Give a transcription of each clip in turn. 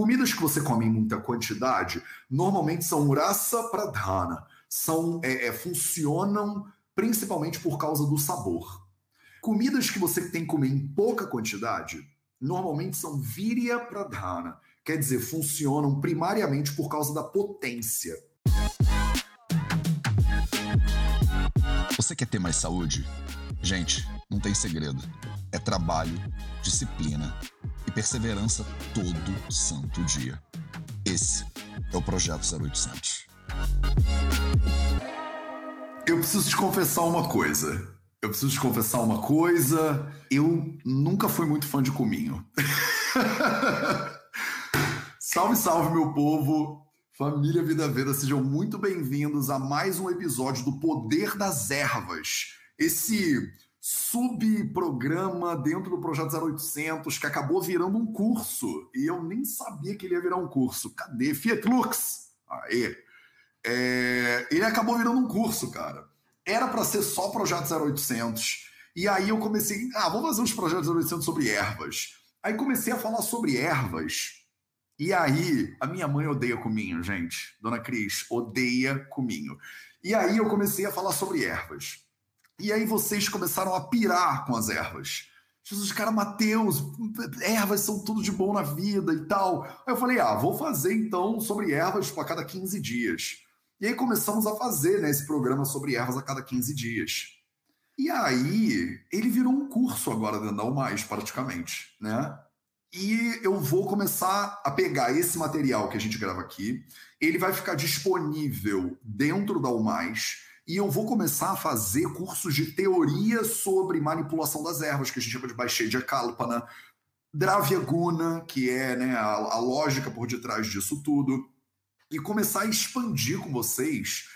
Comidas que você come em muita quantidade normalmente são rasa pradhana, são é, é, funcionam principalmente por causa do sabor. Comidas que você tem que comer em pouca quantidade normalmente são virya pradhana, quer dizer, funcionam primariamente por causa da potência. Você quer ter mais saúde? Gente, não tem segredo. É trabalho, disciplina e perseverança todo santo dia. Esse é o Projeto 0800. Eu preciso te confessar uma coisa. Eu preciso te confessar uma coisa. Eu nunca fui muito fã de cominho. salve, salve, meu povo! Família Vida Veda, sejam muito bem-vindos a mais um episódio do Poder das Ervas. Esse subprograma dentro do Projeto 0800 que acabou virando um curso. E eu nem sabia que ele ia virar um curso. Cadê? Fiat Lux! Aê! É... Ele acabou virando um curso, cara. Era para ser só Projeto 0800. E aí eu comecei, ah, vamos fazer uns projetos 0800 sobre ervas. Aí comecei a falar sobre ervas e aí, a minha mãe odeia cominho, gente. Dona Cris odeia cominho. E aí eu comecei a falar sobre ervas. E aí vocês começaram a pirar com as ervas. Jesus, cara, Mateus, ervas são tudo de bom na vida e tal. Aí eu falei, ah, vou fazer então sobre ervas a cada 15 dias. E aí começamos a fazer né, esse programa sobre ervas a cada 15 dias. E aí, ele virou um curso agora dentro da UMais, praticamente, né? E eu vou começar a pegar esse material que a gente grava aqui, ele vai ficar disponível dentro da UMais, e eu vou começar a fazer cursos de teoria sobre manipulação das ervas, que a gente chama de Baixedia Kalpana, Dravyaguna, que é né, a, a lógica por detrás disso tudo, e começar a expandir com vocês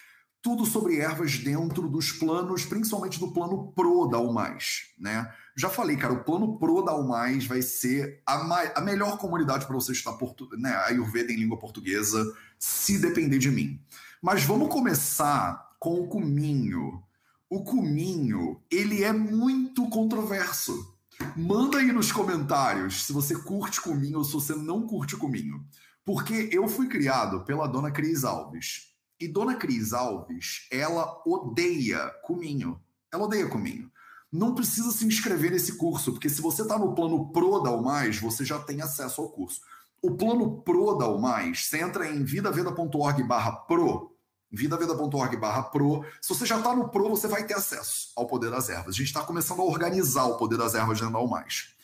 tudo sobre ervas dentro dos planos, principalmente do plano Pro da UMais, né? Já falei, cara, o plano Pro da UMais vai ser a, a melhor comunidade para você estudar né, Ayurveda em língua portuguesa, se depender de mim. Mas vamos começar com o cuminho. O cuminho, ele é muito controverso. Manda aí nos comentários se você curte cominho ou se você não curte cominho. Porque eu fui criado pela dona Cris Alves. E dona Cris Alves, ela odeia cominho. Ela odeia cominho não precisa se inscrever nesse curso, porque se você está no plano Pro da UMais, você já tem acesso ao curso. O plano Pro da UMais, você entra em vidaveda.org barra pro, vidaveda.org barra pro. Se você já está no Pro, você vai ter acesso ao Poder das Ervas. A gente está começando a organizar o Poder das Ervas dentro da UMais.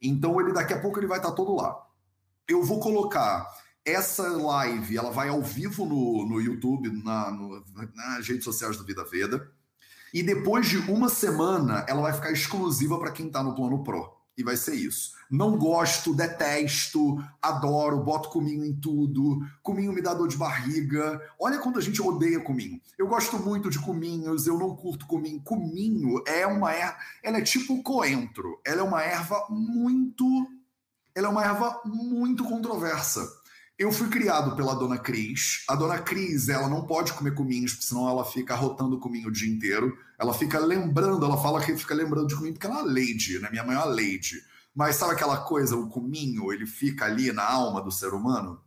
Então, ele daqui a pouco ele vai estar tá todo lá. Eu vou colocar essa live, ela vai ao vivo no, no YouTube, na, no, nas redes sociais do Vida Veda. E depois de uma semana, ela vai ficar exclusiva para quem está no plano Pro. E vai ser isso. Não gosto, detesto, adoro, boto cominho em tudo. Cominho me dá dor de barriga. Olha quando a gente odeia cominho. Eu gosto muito de cominhos, eu não curto cominho. Cominho é uma erva. Ela é tipo coentro. Ela é uma erva muito. Ela é uma erva muito controversa. Eu fui criado pela dona Cris. A dona Cris, ela não pode comer cominhos, porque senão ela fica rotando cominho o dia inteiro. Ela fica lembrando, ela fala que fica lembrando de cominho, porque ela é lady, né? Minha mãe é uma lady. Mas sabe aquela coisa, o cominho, ele fica ali na alma do ser humano?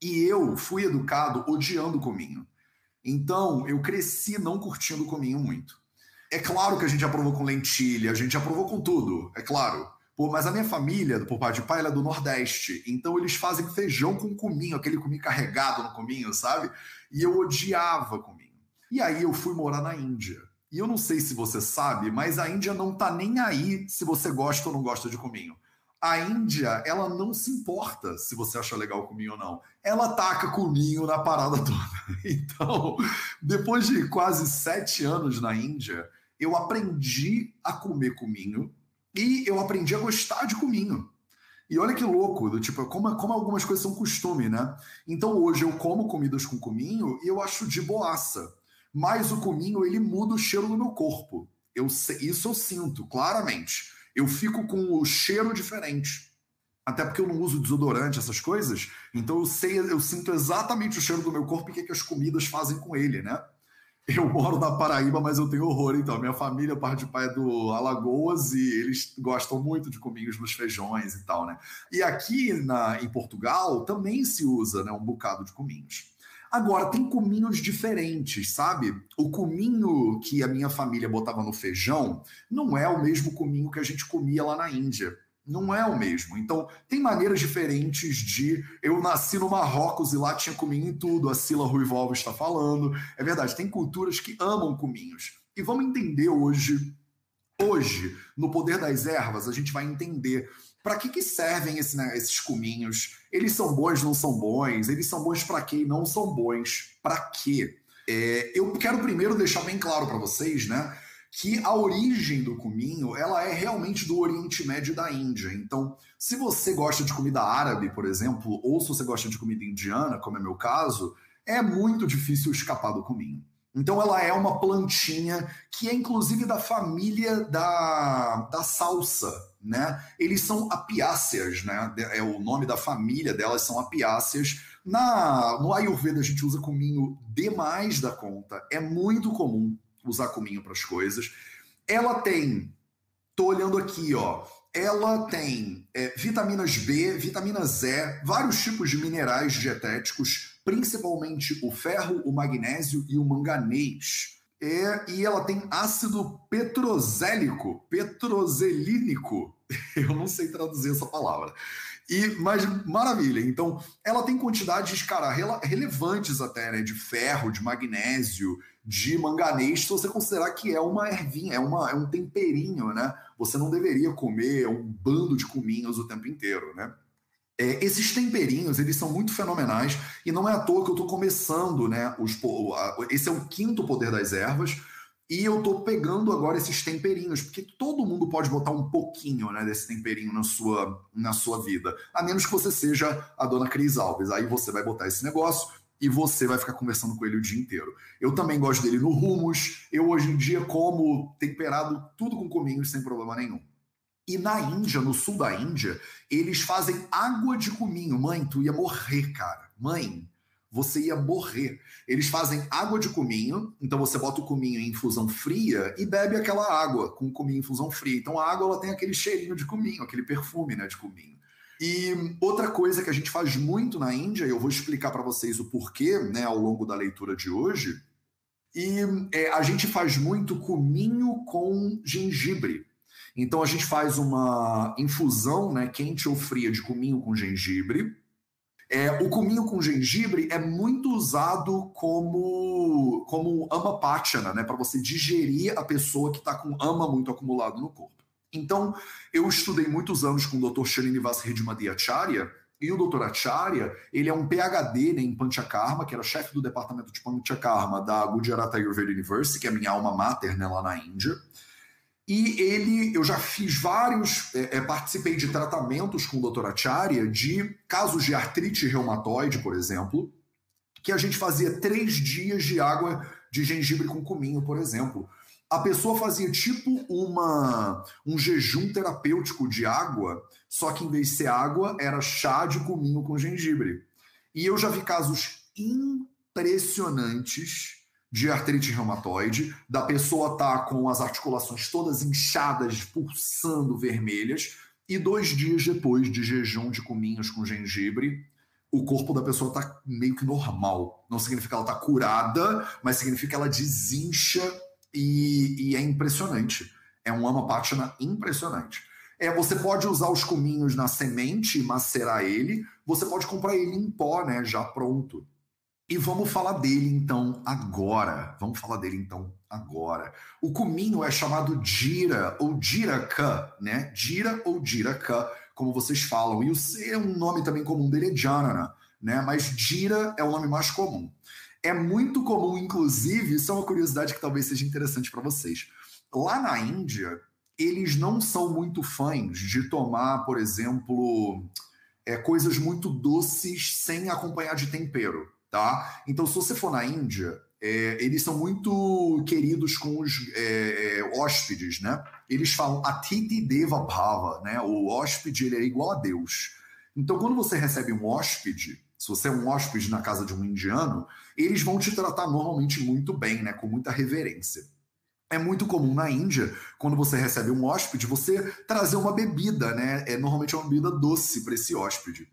E eu fui educado odiando cominho. Então, eu cresci não curtindo cominho muito. É claro que a gente aprovou com lentilha, a gente aprovou com tudo, é claro. Pô, mas a minha família, por parte de pai, ela é do Nordeste. Então eles fazem feijão com cominho, aquele cominho carregado no cominho, sabe? E eu odiava cominho. E aí eu fui morar na Índia. E eu não sei se você sabe, mas a Índia não tá nem aí se você gosta ou não gosta de cominho. A Índia, ela não se importa se você acha legal o cominho ou não. Ela taca cominho na parada toda. Então, depois de quase sete anos na Índia, eu aprendi a comer cominho e eu aprendi a gostar de cominho. E olha que louco, do tipo, como, como algumas coisas são costume, né? Então hoje eu como comidas com cominho e eu acho de boaça. Mas o cominho, ele muda o cheiro do meu corpo. Eu, isso eu sinto, claramente. Eu fico com o cheiro diferente. Até porque eu não uso desodorante, essas coisas. Então eu sei, eu sinto exatamente o cheiro do meu corpo e o que, é que as comidas fazem com ele, né? Eu moro na Paraíba, mas eu tenho horror. Então, minha família, parte de pai é do Alagoas e eles gostam muito de cominhos nos feijões e tal, né? E aqui na, em Portugal também se usa né, um bocado de cominhos. Agora, tem cominhos diferentes, sabe? O cominho que a minha família botava no feijão não é o mesmo cominho que a gente comia lá na Índia não é o mesmo. Então, tem maneiras diferentes de. Eu nasci no Marrocos e lá tinha cominho em tudo, a Sila Ruivolva está falando. É verdade, tem culturas que amam cominhos. E vamos entender hoje, hoje, no Poder das Ervas, a gente vai entender para que, que servem esse, né, esses cominhos. Eles são bons, não são bons? Eles são bons para quê e não são bons para quê? É, eu quero primeiro deixar bem claro para vocês, né? Que a origem do cominho ela é realmente do Oriente Médio da Índia. Então, se você gosta de comida árabe, por exemplo, ou se você gosta de comida indiana, como é meu caso, é muito difícil escapar do cominho. Então, ela é uma plantinha que é inclusive da família da, da salsa, né? Eles são apiáceas, né? É o nome da família delas são apiáceas. Na, no Ayurveda a gente usa cominho demais da conta. É muito comum usar cominho para as coisas. Ela tem, tô olhando aqui, ó, ela tem é, vitaminas B, vitaminas E, vários tipos de minerais dietéticos, principalmente o ferro, o magnésio e o manganês. É, e ela tem ácido petrozélico, petrozelínico, eu não sei traduzir essa palavra. E, mas maravilha. Então, ela tem quantidades, cara, relevantes até, né? De ferro, de magnésio, de manganês, se você considerar que é uma ervinha, é, uma, é um temperinho, né? Você não deveria comer um bando de cominhos o tempo inteiro, né? É, esses temperinhos, eles são muito fenomenais e não é à toa que eu estou começando, né? Os, esse é o quinto poder das ervas e eu estou pegando agora esses temperinhos, porque todo mundo pode botar um pouquinho né, desse temperinho na sua, na sua vida, a menos que você seja a dona Cris Alves. Aí você vai botar esse negócio e você vai ficar conversando com ele o dia inteiro. Eu também gosto dele no hummus. Eu hoje em dia como temperado tudo com cominhos sem problema nenhum. E na Índia, no sul da Índia, eles fazem água de cominho. Mãe, tu ia morrer, cara. Mãe, você ia morrer. Eles fazem água de cominho, então você bota o cominho em infusão fria e bebe aquela água com o cominho em infusão fria. Então a água ela tem aquele cheirinho de cominho, aquele perfume né, de cominho. E outra coisa que a gente faz muito na Índia, e eu vou explicar para vocês o porquê né, ao longo da leitura de hoje, e é, a gente faz muito cominho com gengibre. Então a gente faz uma infusão né, quente ou fria de cominho com gengibre. É, o cominho com gengibre é muito usado como, como amapachana, né, para você digerir a pessoa que está com ama muito acumulado no corpo. Então, eu estudei muitos anos com o Dr. Srinivas Redmadhyacharya, e o Dr. Acharya, ele é um PhD né, em Panchakarma, que era chefe do departamento de Panchakarma da Gujarat Ayurveda University, que é a minha alma mater né, lá na Índia. E ele, eu já fiz vários, é, é, participei de tratamentos com o Dr. Acharya de casos de artrite reumatoide, por exemplo, que a gente fazia três dias de água de gengibre com cominho, por exemplo a pessoa fazia tipo uma um jejum terapêutico de água, só que em vez de ser água, era chá de cominho com gengibre. E eu já vi casos impressionantes de artrite reumatoide, da pessoa tá com as articulações todas inchadas, pulsando vermelhas, e dois dias depois de jejum de cominhos com gengibre, o corpo da pessoa tá meio que normal. Não significa que ela tá curada, mas significa que ela desincha e, e é impressionante. É um Amapátina impressionante. É, você pode usar os cominhos na semente e macerar ele. Você pode comprar ele em pó, né? Já pronto. E vamos falar dele então agora. Vamos falar dele então agora. O cominho é chamado Jira ou Jiraka, né? Jira ou Jiraka, como vocês falam. E o C é um nome também comum dele é Janana, né? Mas Jira é o nome mais comum. É muito comum, inclusive, isso é uma curiosidade que talvez seja interessante para vocês. Lá na Índia, eles não são muito fãs de tomar, por exemplo, é, coisas muito doces sem acompanhar de tempero, tá? Então, se você for na Índia, é, eles são muito queridos com os é, é hóspedes, né? Eles falam Atiti Deva Bhava, né? O hóspede ele é igual a Deus. Então, quando você recebe um hóspede, se você é um hóspede na casa de um indiano, eles vão te tratar normalmente muito bem, né, com muita reverência. É muito comum na Índia, quando você recebe um hóspede, você trazer uma bebida, né? É normalmente uma bebida doce para esse hóspede.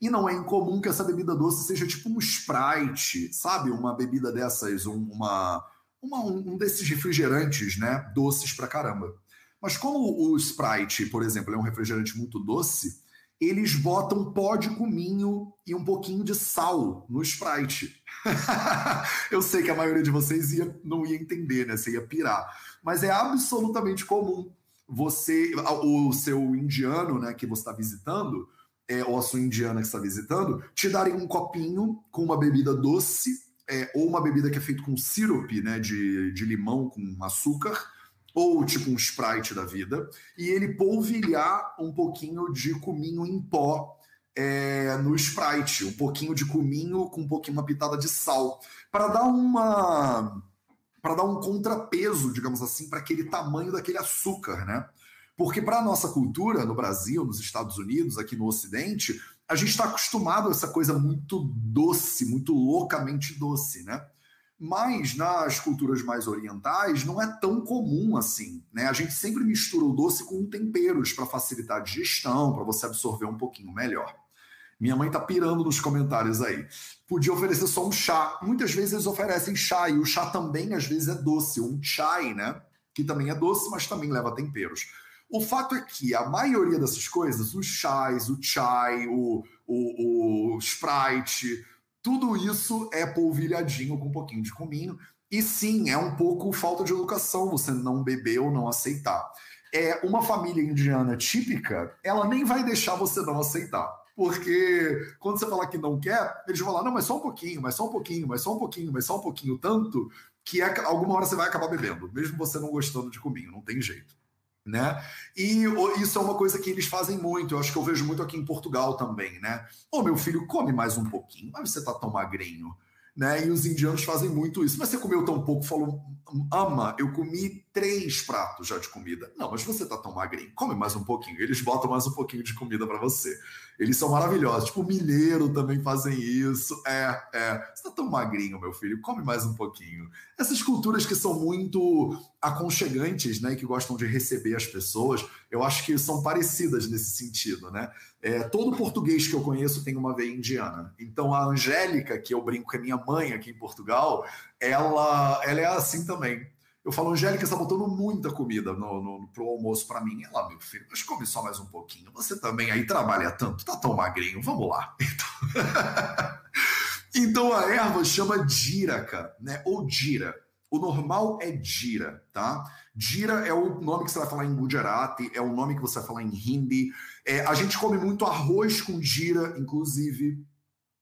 E não é incomum que essa bebida doce seja tipo um Sprite, sabe? Uma bebida dessas, um, uma, uma, um desses refrigerantes, né? Doces pra caramba. Mas como o Sprite, por exemplo, é um refrigerante muito doce, eles botam pó de cominho e um pouquinho de sal no Sprite. Eu sei que a maioria de vocês ia, não ia entender, né? Você ia pirar. Mas é absolutamente comum você, o seu indiano, né, que você está visitando, é, ou a sua indiana que está visitando, te darem um copinho com uma bebida doce, é, ou uma bebida que é feita com sirope, né, de, de limão com açúcar, ou tipo um Sprite da vida, e ele polvilhar um pouquinho de cominho em pó é, no Sprite, um pouquinho de cominho com um pouquinho uma pitada de sal, para dar uma para dar um contrapeso, digamos assim, para aquele tamanho daquele açúcar, né? Porque para a nossa cultura, no Brasil, nos Estados Unidos, aqui no Ocidente, a gente está acostumado a essa coisa muito doce, muito loucamente doce, né? Mas nas culturas mais orientais não é tão comum assim, né? A gente sempre mistura o doce com temperos para facilitar a digestão, para você absorver um pouquinho melhor. Minha mãe tá pirando nos comentários aí. Podia oferecer só um chá. Muitas vezes eles oferecem chá e o chá também às vezes é doce, um chai, né? Que também é doce, mas também leva temperos. O fato é que a maioria dessas coisas, os chás, o chai, o, o, o Sprite, tudo isso é polvilhadinho com um pouquinho de cominho. E sim, é um pouco falta de educação você não beber ou não aceitar. É uma família indiana típica, ela nem vai deixar você não aceitar. Porque quando você falar que não quer, eles vão falar, não, mas só um pouquinho, mas só um pouquinho, mas só um pouquinho, mas só um pouquinho, tanto que é, alguma hora você vai acabar bebendo, mesmo você não gostando de cominho, não tem jeito né? E isso é uma coisa que eles fazem muito, eu acho que eu vejo muito aqui em Portugal também, né? Ô, meu filho, come mais um pouquinho, mas você tá tão magrinho, né? E os indianos fazem muito isso. Mas você comeu tão pouco, falou, ama, eu comi três pratos já de comida. Não, mas você tá tão magrinho, come mais um pouquinho. Eles botam mais um pouquinho de comida para você. Eles são maravilhosos. Tipo, mineiro também fazem isso. É, é. Você tá tão magrinho, meu filho, come mais um pouquinho. Essas culturas que são muito aconchegantes, né? Que gostam de receber as pessoas, eu acho que são parecidas nesse sentido, né? É, todo português que eu conheço tem uma veia indiana. Então a Angélica, que eu brinco com a minha mãe aqui em Portugal, ela, ela é assim também. Eu falo, Angélica, está botando muita comida no, no, pro almoço para mim. Ela, meu filho, mas come só mais um pouquinho. Você também aí trabalha tanto, tá tão magrinho, vamos lá. Então, então a erva chama díraca, né? Ou dira. O normal é dira, tá? Dira é o nome que você vai falar em Gujarati, é o nome que você vai falar em Hindi. É, a gente come muito arroz com dira, inclusive.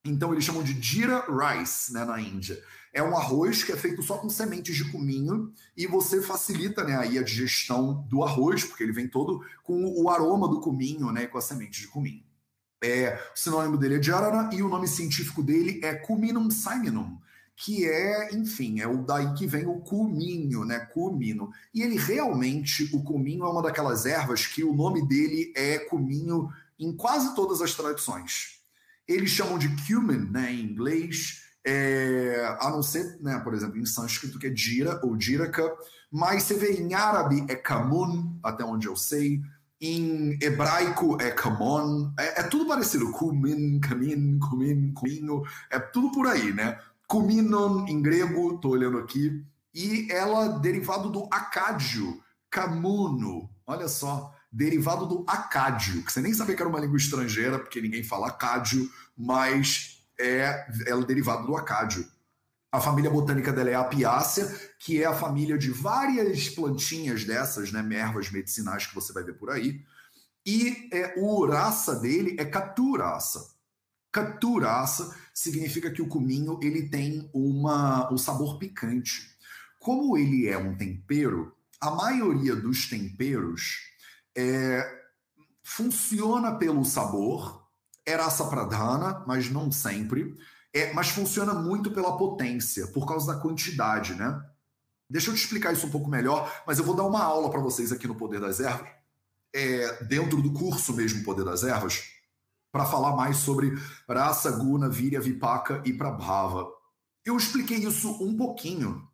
Então eles chamam de dira rice, né, na Índia. É um arroz que é feito só com sementes de cominho e você facilita, né, aí a digestão do arroz, porque ele vem todo com o aroma do cominho, né, com as sementes de cominho. É, o sinônimo dele é jarana e o nome científico dele é Cuminum cyminum, que é, enfim, é o daí que vem o cuminho, né? Cumino. E ele realmente, o cuminho é uma daquelas ervas que o nome dele é cuminho em quase todas as tradições. Eles chamam de cumin, né, em inglês, é, a não ser, né, por exemplo, em sânscrito que é dira ou diraca, mas você vê em árabe é kamun, até onde eu sei, em hebraico é kamon, é, é tudo parecido, kumin, kamin, kumin, kuminho, é tudo por aí, né? Kuminon em grego, estou olhando aqui, e ela derivado do acádio, camuno. Olha só, derivado do acádio, que você nem sabia que era uma língua estrangeira, porque ninguém fala acádio, mas é ela é derivado do acádio. A família botânica dela é a apiácea, que é a família de várias plantinhas dessas, né, ervas medicinais que você vai ver por aí. E é, o raça dele é caturaça. Caturaça significa que o cominho ele tem uma, um sabor picante. Como ele é um tempero, a maioria dos temperos é, funciona pelo sabor, é raça pradhana, mas não sempre, é, mas funciona muito pela potência, por causa da quantidade, né? Deixa eu te explicar isso um pouco melhor, mas eu vou dar uma aula para vocês aqui no Poder das Ervas, é, dentro do curso mesmo Poder das Ervas, para falar mais sobre Rasa, Guna, Virya, Vipaka e Prabhava. Eu expliquei isso um pouquinho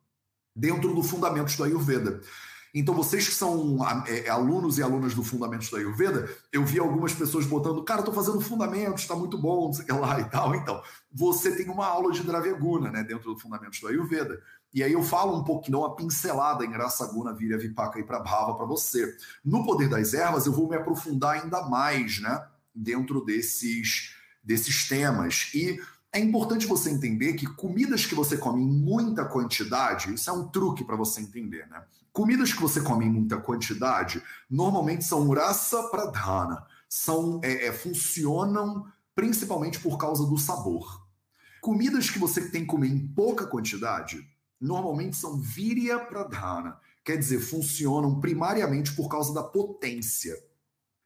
dentro do Fundamentos do Ayurveda. Então, vocês que são é, é, alunos e alunas do Fundamentos do Ayurveda, eu vi algumas pessoas botando, cara, estou fazendo Fundamentos, está muito bom, não sei o que lá e tal. Então, você tem uma aula de Dravyaguna, né, dentro do Fundamentos do Ayurveda. E aí eu falo um pouquinho, uma pincelada em Rasaguna, Virya, Vipaka e Prabhava para você. No Poder das Ervas, eu vou me aprofundar ainda mais, né, dentro desses, desses temas. E é importante você entender que comidas que você come em muita quantidade, isso é um truque para você entender, né? Comidas que você come em muita quantidade, normalmente são rasa pradhana, são, é, é, funcionam principalmente por causa do sabor. Comidas que você tem que comer em pouca quantidade, normalmente são virya pradhana, quer dizer, funcionam primariamente por causa da potência.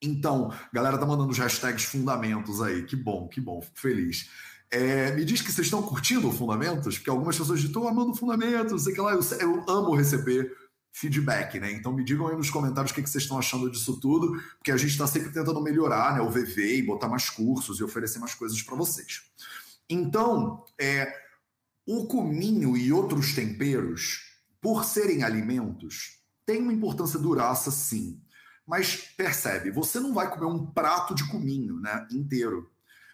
Então, galera tá mandando os hashtags fundamentos aí, que bom, que bom, fico feliz. É, me diz que vocês estão curtindo o Fundamentos, porque algumas pessoas dizem, estou amando Fundamentos, sei que lá, eu, eu, amo receber feedback, né? Então me digam aí nos comentários o que, vocês estão achando disso tudo, porque a gente está sempre tentando melhorar né, o VV e botar mais cursos e oferecer mais coisas para vocês. Então, é, o cominho e outros temperos, por serem alimentos, têm uma importância duraça, sim. Mas percebe, você não vai comer um prato de cominho né, inteiro.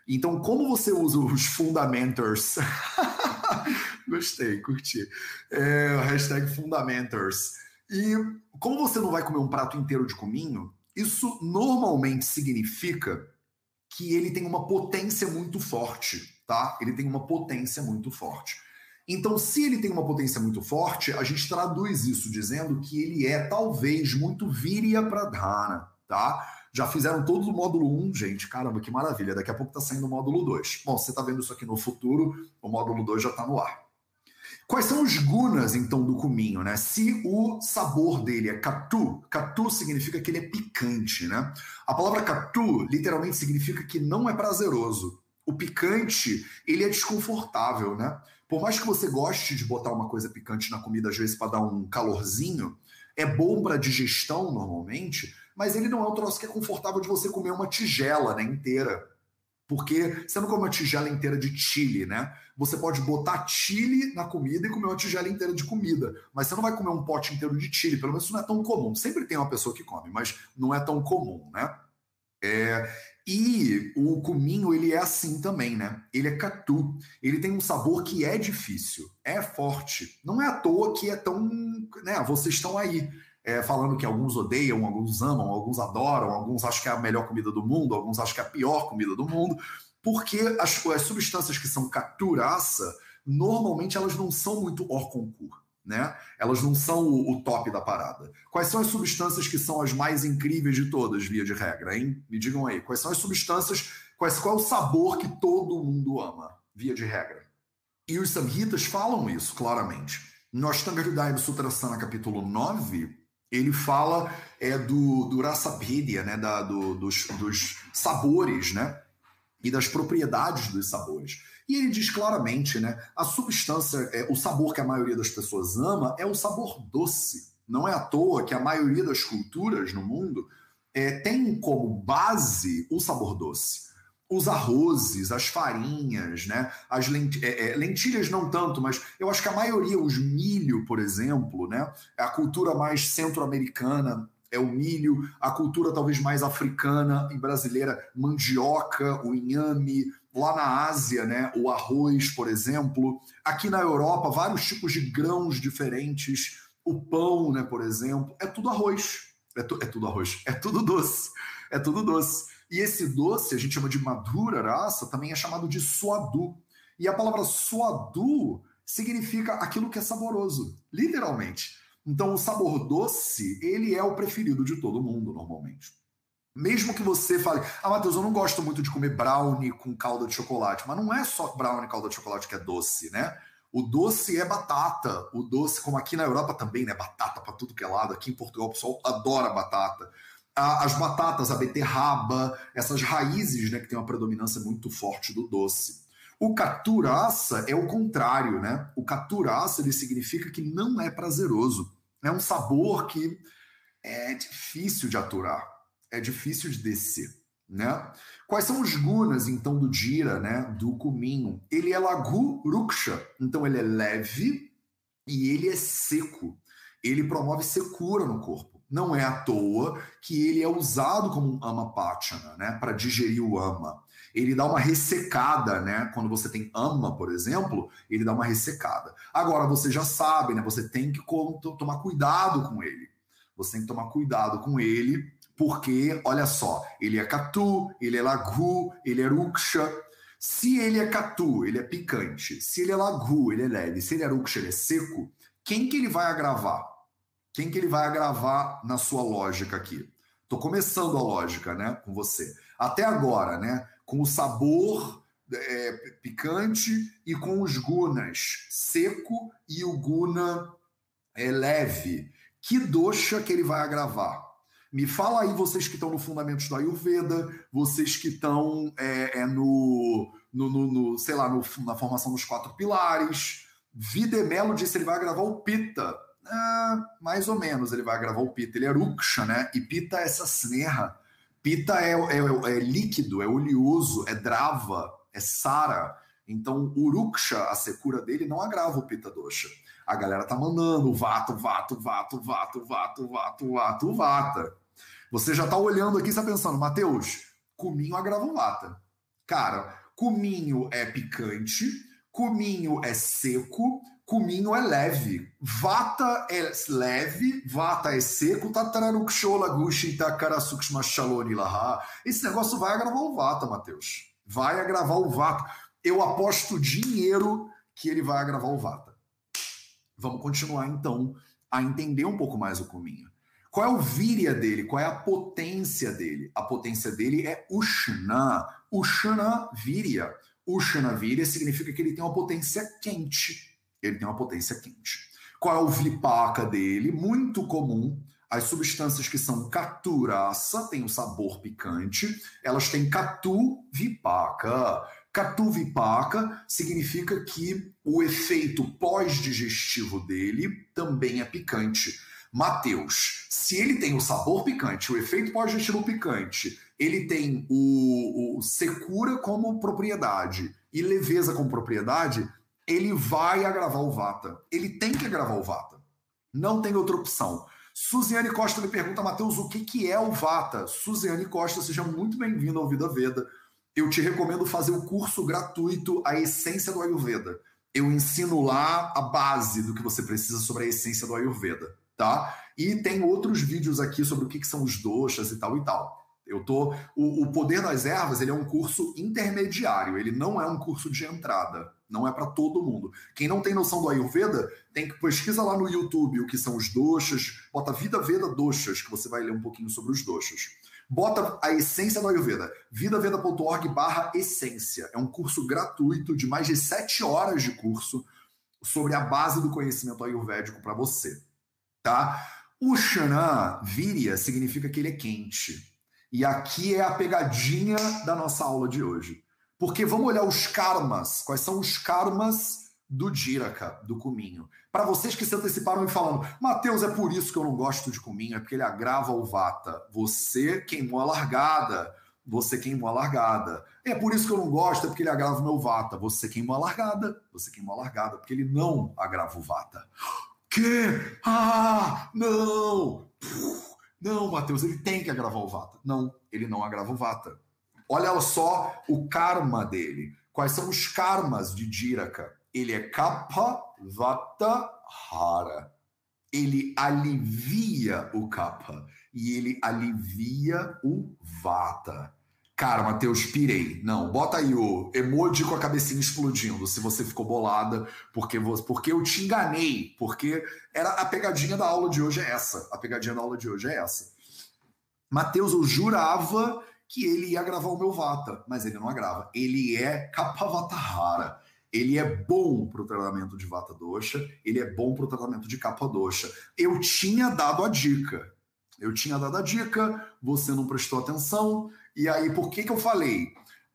Então, como você usa os fundamenters? Gostei, curti. É, hashtag fundamenters. E como você não vai comer um prato inteiro de cominho, isso normalmente significa que ele tem uma potência muito forte, tá? Ele tem uma potência muito forte. Então, se ele tem uma potência muito forte, a gente traduz isso dizendo que ele é talvez muito virya pradhana, tá? Já fizeram todo o módulo 1, gente. Caramba, que maravilha. Daqui a pouco está saindo o módulo 2. Bom, você está vendo isso aqui no futuro, o módulo 2 já está no ar. Quais são os gunas, então, do cominho, né? Se o sabor dele é catu, catu significa que ele é picante, né? A palavra catu literalmente significa que não é prazeroso. O picante, ele é desconfortável, né? Por mais que você goste de botar uma coisa picante na comida, às vezes para dar um calorzinho, é bom para digestão normalmente, mas ele não é um troço que é confortável de você comer uma tigela né, inteira. Porque você não come uma tigela inteira de chile, né? Você pode botar chile na comida e comer uma tigela inteira de comida, mas você não vai comer um pote inteiro de chile, pelo menos isso não é tão comum. Sempre tem uma pessoa que come, mas não é tão comum, né? É, e o cominho, ele é assim também, né? Ele é catu. Ele tem um sabor que é difícil, é forte. Não é à toa que é tão. Né? Vocês estão aí é, falando que alguns odeiam, alguns amam, alguns adoram, alguns acham que é a melhor comida do mundo, alguns acham que é a pior comida do mundo, porque as, as substâncias que são caturaça, normalmente elas não são muito hors concours. Né? Elas não são o, o, top da parada. Quais são as substâncias que são as mais incríveis de todas, via de regra, hein? Me digam aí. Quais são as substâncias, quais, qual é o sabor que todo mundo ama, via de regra? E os samhitas falam isso claramente. No Ashtanga Hridaya Sutrasana, capítulo 9, ele fala é, do, do rasapedia, né, da, do, dos, dos sabores, né, e das propriedades dos sabores. E ele diz claramente, né, a substância, é, o sabor que a maioria das pessoas ama é o sabor doce. Não é à toa que a maioria das culturas no mundo é, tem como base o sabor doce os arrozes, as farinhas, né? As é, é, lentilhas não tanto, mas eu acho que a maioria, os milho, por exemplo, né? A cultura mais centro-americana é o milho, a cultura talvez mais africana e brasileira, mandioca, o inhame, lá na Ásia, né? O arroz, por exemplo. Aqui na Europa, vários tipos de grãos diferentes, o pão, né? Por exemplo, é tudo arroz. É, tu, é tudo arroz, é tudo doce, é tudo doce. E esse doce, a gente chama de madura raça, também é chamado de suadu. E a palavra suadu significa aquilo que é saboroso, literalmente. Então, o sabor doce, ele é o preferido de todo mundo, normalmente. Mesmo que você fale, ah, Matheus, eu não gosto muito de comer brownie com calda de chocolate, mas não é só brownie e calda de chocolate que é doce, né? O doce é batata. O doce, como aqui na Europa também, né? Batata para tudo que é lado. Aqui em Portugal o pessoal adora batata as batatas, a beterraba, essas raízes né, que tem uma predominância muito forte do doce. O caturaça é o contrário, né? O caturaça ele significa que não é prazeroso. É um sabor que é difícil de aturar, é difícil de descer. né? Quais são os gunas, então, do Dira, né? Do Kuminho? Ele é Lagu Ruksha, então ele é leve e ele é seco. Ele promove secura no corpo. Não é à toa que ele é usado como um amapachana, né? Para digerir o ama. Ele dá uma ressecada, né? Quando você tem ama, por exemplo, ele dá uma ressecada. Agora, você já sabe, né? Você tem que tomar cuidado com ele. Você tem que tomar cuidado com ele, porque, olha só, ele é catu, ele é lagu, ele é ruksha. Se ele é catu, ele é picante. Se ele é lagu, ele é leve. Se ele é ruksha, ele é seco. Quem que ele vai agravar? Quem que ele vai agravar na sua lógica aqui? Tô começando a lógica, né, com você. Até agora, né, com o sabor é, picante e com os gunas seco e o guna é, leve. Que doxa que ele vai agravar? Me fala aí, vocês que estão no Fundamentos do Ayurveda, vocês que estão é, é no, no, no, no, sei lá, na formação dos quatro pilares. Videmelo disse que ele vai gravar o Pita. Ah, mais ou menos ele vai gravar o Pita. Ele é Ruksha, né? E Pita é essa snerra. Pita é, é, é, líquido, é oleoso, é drava, é sara. Então, o Ruksha, a secura dele, não agrava o Pita Dosha. A galera tá mandando vato, vato, vato, vato, vato, vato, vato, vata. Você já tá olhando aqui e está pensando, Matheus, cominho agrava o vata. Cara, cominho é picante, cominho é seco, cominho é leve. Vata é leve, vata é seco, Esse negócio vai agravar o vata, Matheus. Vai agravar o vata. Eu aposto dinheiro que ele vai agravar o vata. Vamos continuar então a entender um pouco mais o Kuminha. Qual é o víria dele? Qual é a potência dele? A potência dele é Ushna. Ushna Virya. Ushna Virya significa que ele tem uma potência quente. Ele tem uma potência quente. Qual é o vipaka dele? Muito comum. As substâncias que são katurasa têm um sabor picante. Elas têm katu vipaka. Katuvipaka significa que o efeito pós-digestivo dele também é picante. Mateus, se ele tem o sabor picante, o efeito pós-digestivo picante, ele tem o, o secura como propriedade e leveza como propriedade, ele vai agravar o vata. Ele tem que agravar o vata. Não tem outra opção. Suziane Costa me pergunta, Matheus, o que, que é o vata? Suziane Costa, seja muito bem-vindo ao Vida Veda eu te recomendo fazer o curso gratuito A Essência do Ayurveda. Eu ensino lá a base do que você precisa sobre a essência do Ayurveda, tá? E tem outros vídeos aqui sobre o que, que são os doshas e tal e tal. Eu tô o, o Poder das Ervas, ele é um curso intermediário, ele não é um curso de entrada, não é para todo mundo. Quem não tem noção do Ayurveda, tem que pesquisa lá no YouTube o que são os doshas, bota Vida Veda Doshas, que você vai ler um pouquinho sobre os doshas. Bota a essência do Ayurveda, vidaveda.org barra essência. É um curso gratuito de mais de sete horas de curso sobre a base do conhecimento ayurvédico para você, tá? O Shana Virya significa que ele é quente. E aqui é a pegadinha da nossa aula de hoje. Porque vamos olhar os karmas. Quais são os karmas do Diraka, do Cuminho. Para vocês que se anteciparam e falando, Mateus, é por isso que eu não gosto de Cuminho, é porque ele agrava o Vata. Você queimou a largada. Você queimou a largada. É por isso que eu não gosto, é porque ele agrava o meu Vata. Você queimou a largada. Você queimou a largada, porque ele não agrava o Vata. Que? Ah, não! Não, Mateus, ele tem que agravar o Vata. Não, ele não agrava o Vata. Olha só o karma dele. Quais são os karmas de Diraka? ele é kapha vata hara. Ele alivia o kapha e ele alivia o vata. Cara, Matheus, pirei. Não, bota aí o emoji com a cabecinha explodindo, se você ficou bolada, porque, porque eu te enganei, porque era a pegadinha da aula de hoje é essa. A pegadinha da aula de hoje é essa. Matheus, eu jurava que ele ia gravar o meu Vata, mas ele não agrava. Ele é Kapavatahara ele é bom para o tratamento de vata dosha, ele é bom para o tratamento de capa dosha. Eu tinha dado a dica. Eu tinha dado a dica, você não prestou atenção, e aí por que, que eu falei?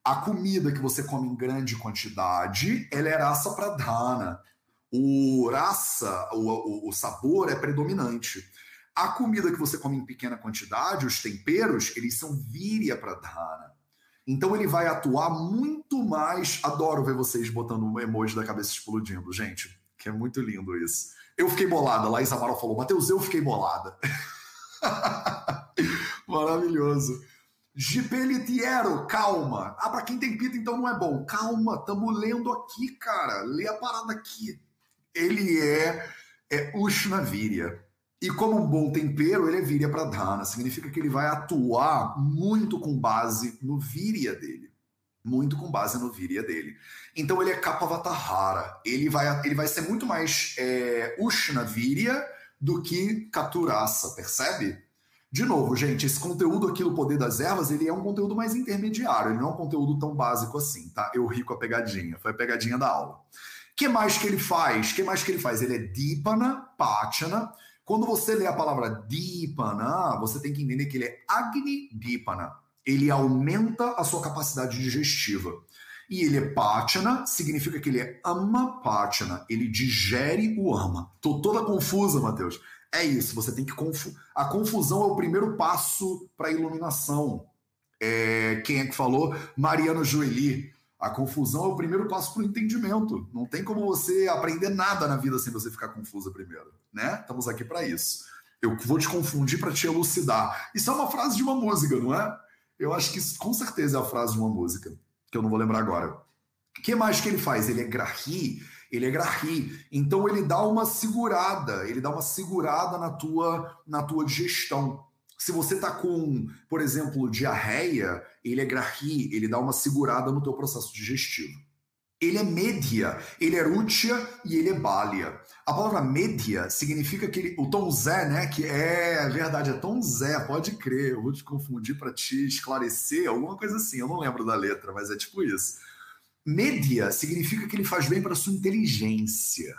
A comida que você come em grande quantidade, ela é raça pradhana. O raça, o, o, o sabor é predominante. A comida que você come em pequena quantidade, os temperos, eles são víria para dharana. Então ele vai atuar muito mais. Adoro ver vocês botando um emoji da cabeça explodindo, gente, que é muito lindo isso. Eu fiquei bolada. Laís Amaral falou, Matheus, eu fiquei bolada. Maravilhoso. Gipelitiero, calma. Ah, para quem tem pita, então não é bom. Calma, estamos lendo aqui, cara. Lê a parada aqui. Ele é, é Ushnavirya. E como um bom tempero, ele é Virya Pradhana. Significa que ele vai atuar muito com base no Virya dele. Muito com base no Virya dele. Então ele é Kapavatahara. Ele vai, ele vai ser muito mais é, Ushnavirya do que Katurasa, percebe? De novo, gente, esse conteúdo aqui do Poder das Ervas, ele é um conteúdo mais intermediário, ele não é um conteúdo tão básico assim, tá? Eu ri com a pegadinha, foi a pegadinha da aula. O que mais que ele faz? O que mais que ele faz? Ele é Dipana, Pachana. Quando você lê a palavra Dipana, você tem que entender que ele é Agni Dipana. Ele aumenta a sua capacidade digestiva. E ele é Pachana, significa que ele é Ama Pachana. Ele digere o ama. Tô toda confusa, Matheus. É isso, você tem que. Confu... A confusão é o primeiro passo para a iluminação. É... Quem é que falou? Mariano Joeli. A confusão é o primeiro passo para o entendimento. Não tem como você aprender nada na vida sem você ficar confusa primeiro, né? Estamos aqui para isso. Eu vou te confundir para te elucidar. Isso é uma frase de uma música, não é? Eu acho que isso, com certeza é a frase de uma música, que eu não vou lembrar agora. O que mais que ele faz? Ele é grahi, ele é grahi. Então ele dá uma segurada, ele dá uma segurada na tua, na tua digestão. Se você tá com, por exemplo, diarreia, ele é grahi, ele dá uma segurada no teu processo digestivo. Ele é média, ele é rútia e ele é balia. A palavra média significa que ele, o tom Zé, né? Que é verdade, é tom Zé, pode crer. Eu vou te confundir para te esclarecer, alguma coisa assim. Eu não lembro da letra, mas é tipo isso. Média significa que ele faz bem para sua inteligência.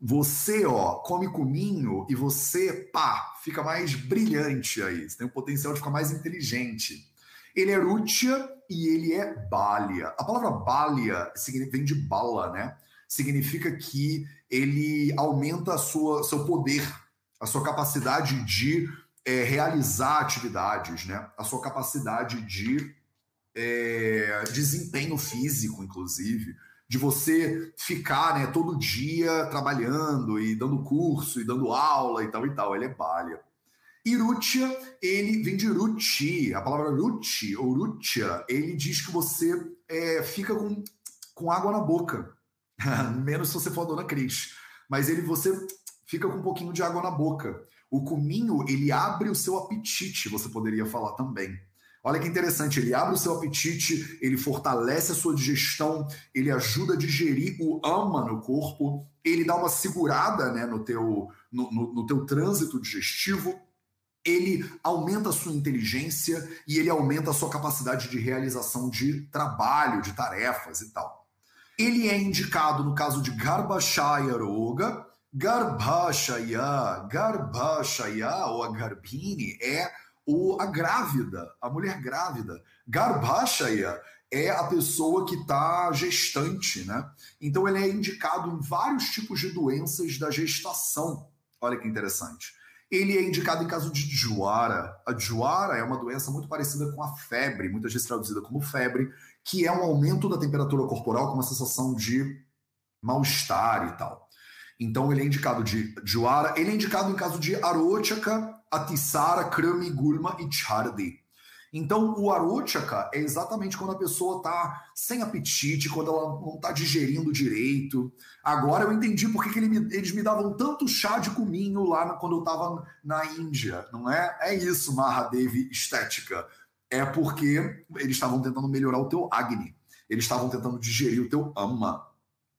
Você, ó, come cominho e você, pá, fica mais brilhante aí. Você tem o potencial de ficar mais inteligente. Ele é rútia e ele é balia. A palavra balia vem de bala, né? Significa que ele aumenta a sua, seu poder, a sua capacidade de é, realizar atividades, né? A sua capacidade de é, desempenho físico, inclusive, de você ficar né, todo dia trabalhando e dando curso e dando aula e tal e tal. Ele é balha. Irutia, ele vem de ruti. A palavra ruti ou rutia, ele diz que você é, fica com, com água na boca. Menos se você for a dona Cris. Mas ele você fica com um pouquinho de água na boca. O cominho, ele abre o seu apetite, você poderia falar também. Olha que interessante, ele abre o seu apetite, ele fortalece a sua digestão, ele ajuda a digerir o ama no corpo, ele dá uma segurada né, no, teu, no, no, no teu trânsito digestivo, ele aumenta a sua inteligência e ele aumenta a sua capacidade de realização de trabalho, de tarefas e tal. Ele é indicado no caso de Garbhashaya Roga. Garbhashaya, Garbhashaya ou a Garbhini é o, a grávida, a mulher grávida. Garbhashaya é a pessoa que está gestante, né? Então ele é indicado em vários tipos de doenças da gestação. Olha que interessante. Ele é indicado em caso de juara. A juara é uma doença muito parecida com a febre, muitas vezes traduzida como febre, que é um aumento da temperatura corporal com uma sensação de mal-estar e tal. Então ele é indicado de juara. Ele é indicado em caso de arochaka, Atisara, Krami, Gulma e Chardi. Então, o Arochaka é exatamente quando a pessoa está sem apetite, quando ela não está digerindo direito. Agora eu entendi por que, ele me, eles me davam tanto chá de cominho lá quando eu estava na Índia, não é? É isso, Mahadevi estética. É porque eles estavam tentando melhorar o teu Agni. Eles estavam tentando digerir o teu Ama.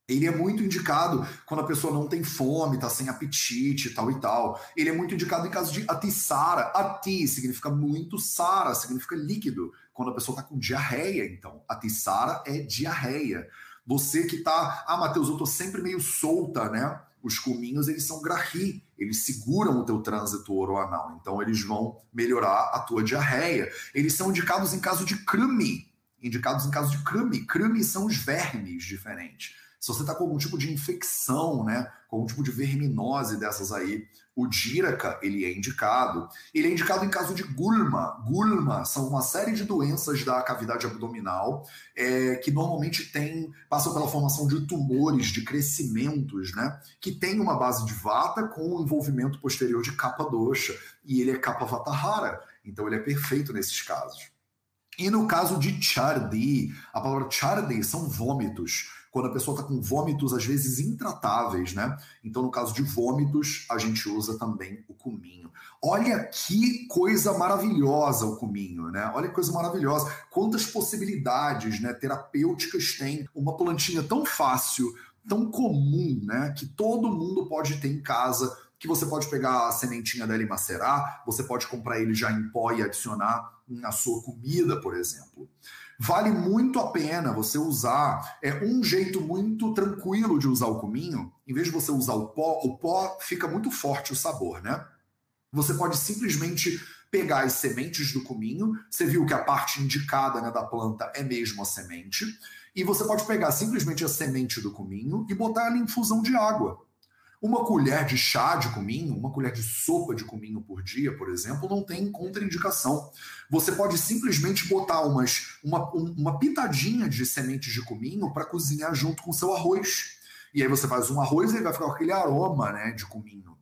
Ele é muito indicado quando a pessoa não tem fome, está sem apetite, tal e tal. Ele é muito indicado em caso de atissara. Ati significa muito, sara significa líquido. Quando a pessoa está com diarreia, então. Atissara é diarreia. Você que está, ah, Matheus, eu estou sempre meio solta, né? Os cominhos, eles são grahi, eles seguram o teu trânsito oroanal. Então, eles vão melhorar a tua diarreia. Eles são indicados em caso de crame, indicados em caso de crime. Crime são os vermes diferentes. Se você está com algum tipo de infecção, né, com algum tipo de verminose dessas aí, o díraca, ele é indicado. Ele é indicado em caso de gulma. Gulma são uma série de doenças da cavidade abdominal é, que normalmente tem, passam pela formação de tumores, de crescimentos, né, que tem uma base de vata com envolvimento posterior de capa doxa. E ele é capa vata rara, então ele é perfeito nesses casos. E no caso de chardi, a palavra chardi são vômitos quando a pessoa está com vômitos, às vezes intratáveis, né? Então, no caso de vômitos, a gente usa também o cominho. Olha que coisa maravilhosa o cominho, né? Olha que coisa maravilhosa. Quantas possibilidades né, terapêuticas tem uma plantinha tão fácil, tão comum, né? Que todo mundo pode ter em casa que você pode pegar a sementinha dela e macerar, você pode comprar ele já em pó e adicionar na sua comida, por exemplo. Vale muito a pena você usar. É um jeito muito tranquilo de usar o cominho. Em vez de você usar o pó, o pó fica muito forte o sabor, né? Você pode simplesmente pegar as sementes do cominho. Você viu que a parte indicada né, da planta é mesmo a semente. E você pode pegar simplesmente a semente do cominho e botar ela em infusão de água. Uma colher de chá de cominho, uma colher de sopa de cominho por dia, por exemplo, não tem contraindicação. Você pode simplesmente botar umas, uma, uma pitadinha de sementes de cominho para cozinhar junto com seu arroz. E aí você faz um arroz e ele vai ficar com aquele aroma né, de cominho.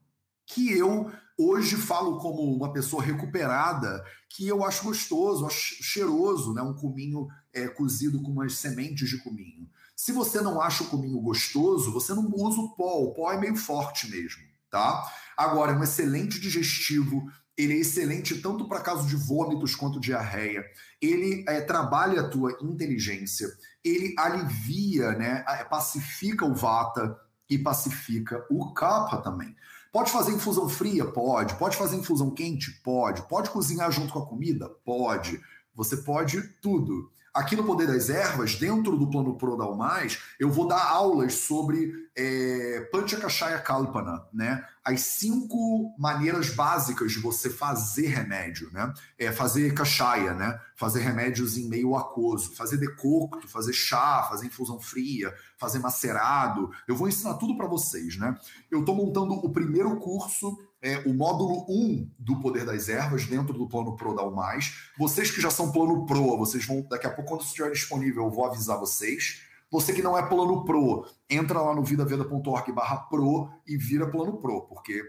Que eu hoje falo como uma pessoa recuperada, que eu acho gostoso, acho cheiroso, né? Um cominho é, cozido com umas sementes de cominho. Se você não acha o cominho gostoso, você não usa o pó. O pó é meio forte mesmo, tá? Agora, é um excelente digestivo. Ele é excelente tanto para caso de vômitos quanto diarreia. Ele é, trabalha a tua inteligência. Ele alivia, né? Pacifica o vata e pacifica o kapha também. Pode fazer infusão fria? Pode. Pode fazer infusão quente? Pode. Pode cozinhar junto com a comida? Pode. Você pode tudo. Aqui no Poder das Ervas, dentro do Plano Pro da Almais, eu vou dar aulas sobre é, Panchakashaya Kalpana, né? As cinco maneiras básicas de você fazer remédio, né? É fazer kashaya, né? Fazer remédios em meio aquoso, fazer decocto, fazer chá, fazer infusão fria, fazer macerado. Eu vou ensinar tudo para vocês, né? Eu estou montando o primeiro curso é, o módulo 1 do Poder das Ervas dentro do plano Pro da UMais. Vocês que já são plano Pro, vocês vão, daqui a pouco, quando estiver disponível, eu vou avisar vocês. Você que não é plano Pro, entra lá no vidaveda.org barra Pro e vira plano Pro, porque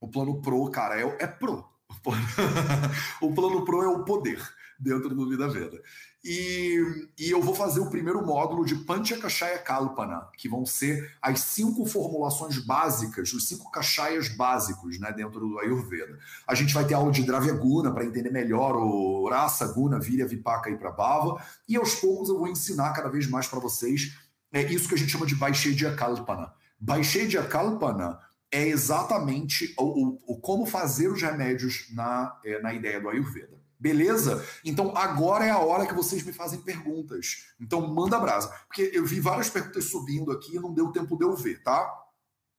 o plano Pro, cara, é, é Pro. o plano Pro é o poder dentro do Vida Veda. E, e eu vou fazer o primeiro módulo de Panchakashaya Kalpana, que vão ser as cinco formulações básicas, os cinco kashayas básicos né, dentro do Ayurveda. A gente vai ter aula de Dravya Guna para entender melhor o Rasa Guna, Virya, Vipaka e Prabhava, e aos poucos eu vou ensinar cada vez mais para vocês é isso que a gente chama de Baishedya Kalpana. Baishedya Kalpana é exatamente o, o, o, como fazer os remédios na, é, na ideia do Ayurveda. Beleza? Então agora é a hora que vocês me fazem perguntas. Então manda brasa. Porque eu vi várias perguntas subindo aqui e não deu tempo de eu ver, tá?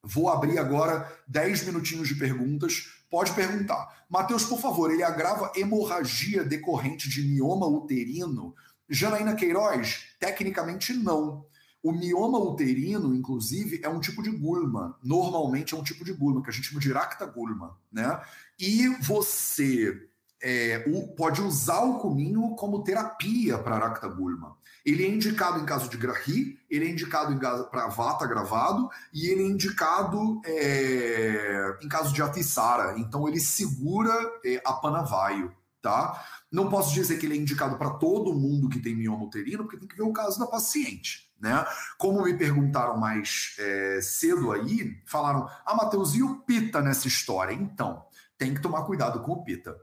Vou abrir agora 10 minutinhos de perguntas. Pode perguntar. Matheus, por favor, ele agrava hemorragia decorrente de mioma uterino? Janaína Queiroz, tecnicamente não. O mioma uterino, inclusive, é um tipo de gulma. Normalmente é um tipo de gulma, que a gente chama de racta gulma, né? E você é, o, pode usar o cominho como terapia para Aractagulma. Ele é indicado em caso de Grahi, ele é indicado para Vata gravado e ele é indicado é, em caso de Atissara. Então ele segura é, a Panavaio, tá? Não posso dizer que ele é indicado para todo mundo que tem mioma uterino, porque tem que ver o caso da paciente. Né? Como me perguntaram mais é, cedo aí, falaram: Ah, Matheus, e o pita nessa história? Então, tem que tomar cuidado com o pita.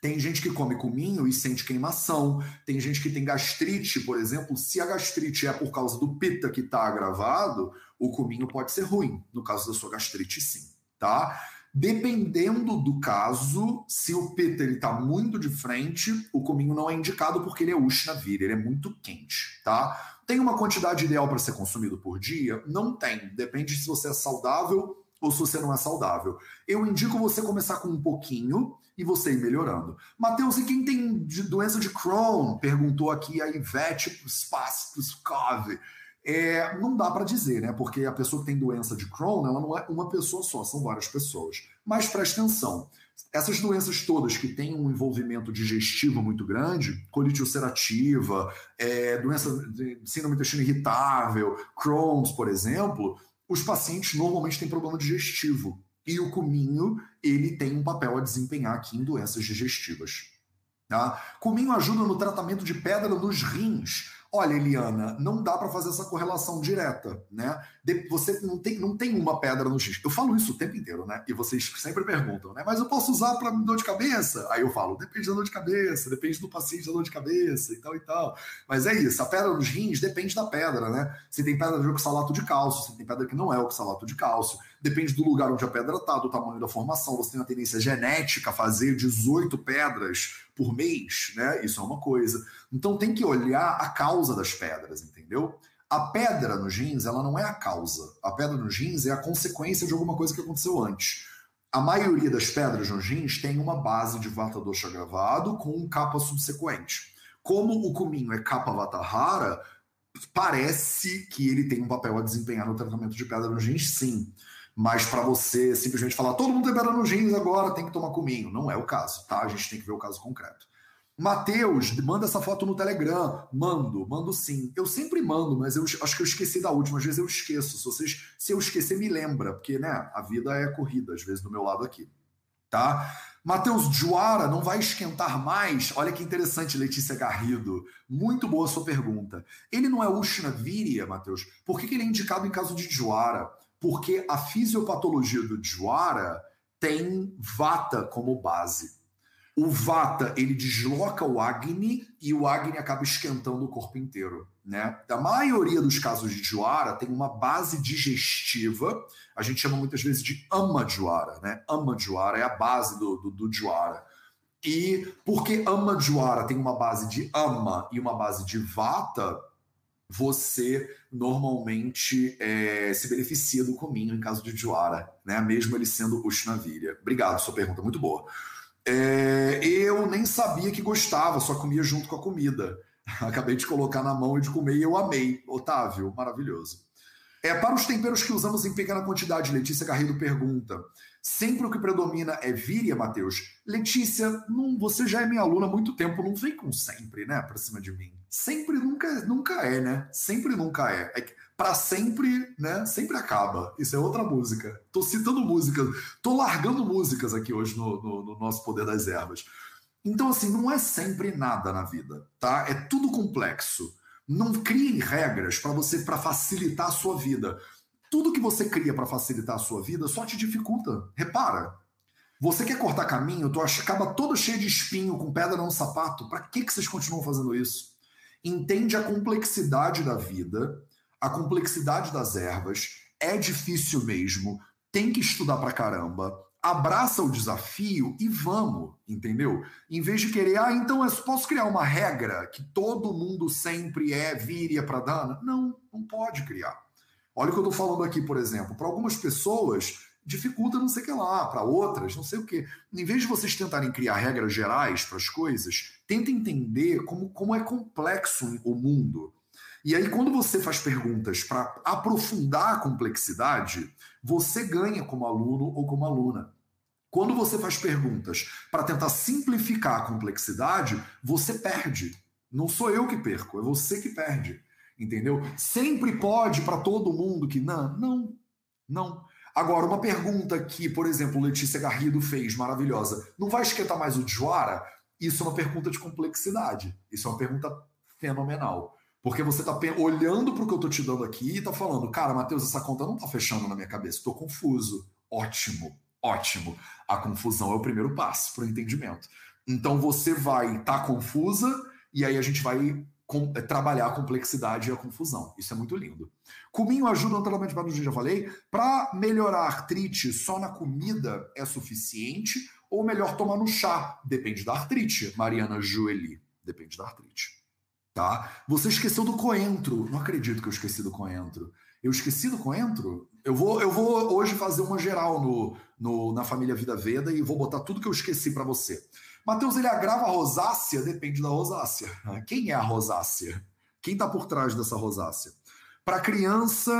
Tem gente que come cominho e sente queimação. Tem gente que tem gastrite, por exemplo. Se a gastrite é por causa do pita que está agravado, o cominho pode ser ruim. No caso da sua gastrite, sim. Tá? Dependendo do caso, se o pita está muito de frente, o cominho não é indicado porque ele é Ushnavira, ele é muito quente. Tá? Tem uma quantidade ideal para ser consumido por dia? Não tem. Depende se você é saudável ou se você não é saudável. Eu indico você começar com um pouquinho e você ir melhorando. Matheus, e quem tem doença de Crohn? Perguntou aqui a Ivete Spaskov. É, não dá para dizer, né? Porque a pessoa que tem doença de Crohn, ela não é uma pessoa só, são várias pessoas. Mas preste atenção. Essas doenças todas que têm um envolvimento digestivo muito grande, colite ulcerativa, é, doença de síndrome do intestino irritável, Crohn's, por exemplo, os pacientes normalmente têm problema digestivo. E o cominho, ele tem um papel a desempenhar aqui em doenças digestivas. Tá? Cominho ajuda no tratamento de pedra nos rins. Olha, Eliana, não dá para fazer essa correlação direta, né? você não tem, não tem uma pedra no X. Eu falo isso o tempo inteiro, né? E vocês sempre perguntam, né? Mas eu posso usar para dor de cabeça? Aí eu falo, depende da dor de cabeça, depende do paciente da dor de cabeça e tal e tal. Mas é isso, a pedra nos rins depende da pedra, né? Se tem pedra de oxalato de cálcio, se tem pedra que não é oxalato de cálcio, depende do lugar onde a pedra está, do tamanho da formação. Você tem uma tendência genética a fazer 18 pedras por mês, né? Isso é uma coisa. Então tem que olhar a causa das pedras, entendeu? A pedra nos rins, ela não é a causa. A pedra nos rins é a consequência de alguma coisa que aconteceu antes. A maioria das pedras nos rins tem uma base de vata dosha gravado com um capa subsequente. Como o cominho é capa vata rara, parece que ele tem um papel a desempenhar no tratamento de pedra nos rins, sim. Mas para você simplesmente falar, todo mundo nos rins agora, tem que tomar cominho. Não é o caso, tá? A gente tem que ver o caso concreto. Mateus, manda essa foto no Telegram. Mando, mando sim. Eu sempre mando, mas eu acho que eu esqueci da última. Às vezes eu esqueço. Se, vocês, se eu esquecer, me lembra, porque né, a vida é corrida, às vezes, do meu lado aqui. Tá? Mateus Juara não vai esquentar mais? Olha que interessante, Letícia Garrido. Muito boa sua pergunta. Ele não é Ushna Viria, Mateus. Por que, que ele é indicado em caso de Juara? Porque a fisiopatologia do Juara tem Vata como base. O Vata, ele desloca o Agni e o Agni acaba esquentando o corpo inteiro. Né? A maioria dos casos de Juara tem uma base digestiva, a gente chama muitas vezes de Ama Juara. Né? Ama Juara é a base do, do, do Juara. E porque Ama Juara tem uma base de Ama e uma base de Vata, você normalmente é, se beneficia do cominho em caso de Juara, né? mesmo ele sendo Ushnavirya. Obrigado, sua pergunta muito boa. É, eu nem sabia que gostava, só comia junto com a comida. Acabei de colocar na mão e de comer e eu amei. Otávio, maravilhoso. É, para os temperos que usamos em pequena quantidade, Letícia Garrido pergunta: sempre o que predomina é víria, Matheus? Letícia, não, você já é minha aluna há muito tempo, não vem com sempre, né, para cima de mim. Sempre nunca, nunca é, né? Sempre nunca é. é para sempre, né? Sempre acaba. Isso é outra música. Tô citando músicas, tô largando músicas aqui hoje no, no, no nosso Poder das Ervas. Então, assim, não é sempre nada na vida, tá? É tudo complexo. Não criem regras para você para facilitar a sua vida. Tudo que você cria para facilitar a sua vida só te dificulta. Repara. Você quer cortar caminho, tu acaba todo cheio de espinho, com pedra no sapato. Para que, que vocês continuam fazendo isso? Entende a complexidade da vida a complexidade das ervas, é difícil mesmo, tem que estudar pra caramba, abraça o desafio e vamos, entendeu? Em vez de querer, ah, então eu posso criar uma regra que todo mundo sempre é viria para dana? Não, não pode criar. Olha o que eu estou falando aqui, por exemplo. Para algumas pessoas, dificulta não sei o que lá, para outras, não sei o que. Em vez de vocês tentarem criar regras gerais para as coisas, tenta entender como, como é complexo o mundo. E aí, quando você faz perguntas para aprofundar a complexidade, você ganha como aluno ou como aluna. Quando você faz perguntas para tentar simplificar a complexidade, você perde. Não sou eu que perco, é você que perde. Entendeu? Sempre pode para todo mundo que não, não, não. Agora, uma pergunta que, por exemplo, Letícia Garrido fez, maravilhosa. Não vai esquentar mais o Joara? Isso é uma pergunta de complexidade. Isso é uma pergunta fenomenal. Porque você está olhando para o que eu estou te dando aqui e está falando, cara, Matheus, essa conta não está fechando na minha cabeça, estou confuso. Ótimo, ótimo. A confusão é o primeiro passo para o entendimento. Então você vai estar tá confusa e aí a gente vai com, é, trabalhar a complexidade e a confusão. Isso é muito lindo. Cominho ajuda no já falei. Para melhorar a artrite, só na comida é suficiente ou melhor tomar no chá? Depende da artrite, Mariana Joeli. Depende da artrite. tá? Você esqueceu do coentro. Não acredito que eu esqueci do coentro. Eu esqueci do coentro? Eu vou, eu vou hoje fazer uma geral no, no, na família Vida Veda e vou botar tudo que eu esqueci para você. Mateus, ele agrava a rosácea? Depende da rosácea. Quem é a rosácea? Quem está por trás dessa rosácea? Para criança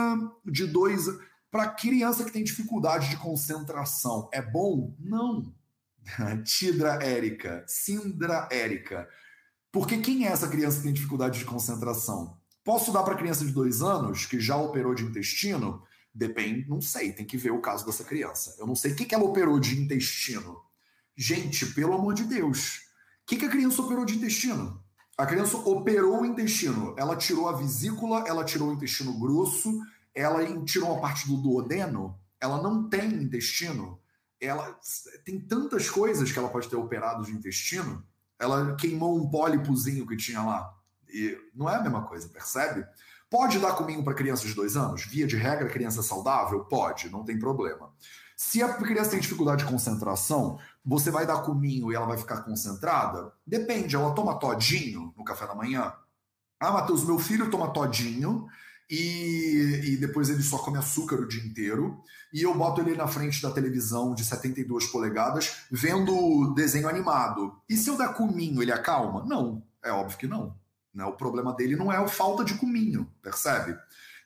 de dois. Para criança que tem dificuldade de concentração, é bom? Não. Tidra Érica, Sindra Érica. Porque quem é essa criança que tem dificuldade de concentração? Posso dar para criança de dois anos que já operou de intestino? Depende, não sei, tem que ver o caso dessa criança. Eu não sei o que, que ela operou de intestino. Gente, pelo amor de Deus, o que, que a criança operou de intestino? A criança operou o intestino. Ela tirou a vesícula, ela tirou o intestino grosso, ela tirou a parte do duodeno. Ela não tem intestino. Ela tem tantas coisas que ela pode ter operado de intestino. Ela queimou um pólipozinho que tinha lá. E não é a mesma coisa, percebe? Pode dar cominho para crianças de dois anos? Via de regra, criança saudável? Pode, não tem problema. Se a criança tem dificuldade de concentração, você vai dar cominho e ela vai ficar concentrada? Depende, ela toma todinho no café da manhã? Ah, Matheus, meu filho toma todinho e, e, depois ele só come açúcar o dia inteiro. E eu boto ele na frente da televisão de 72 polegadas vendo desenho animado. E se eu der cominho, ele acalma? Não, é óbvio que não. Né? O problema dele não é a falta de cominho, percebe?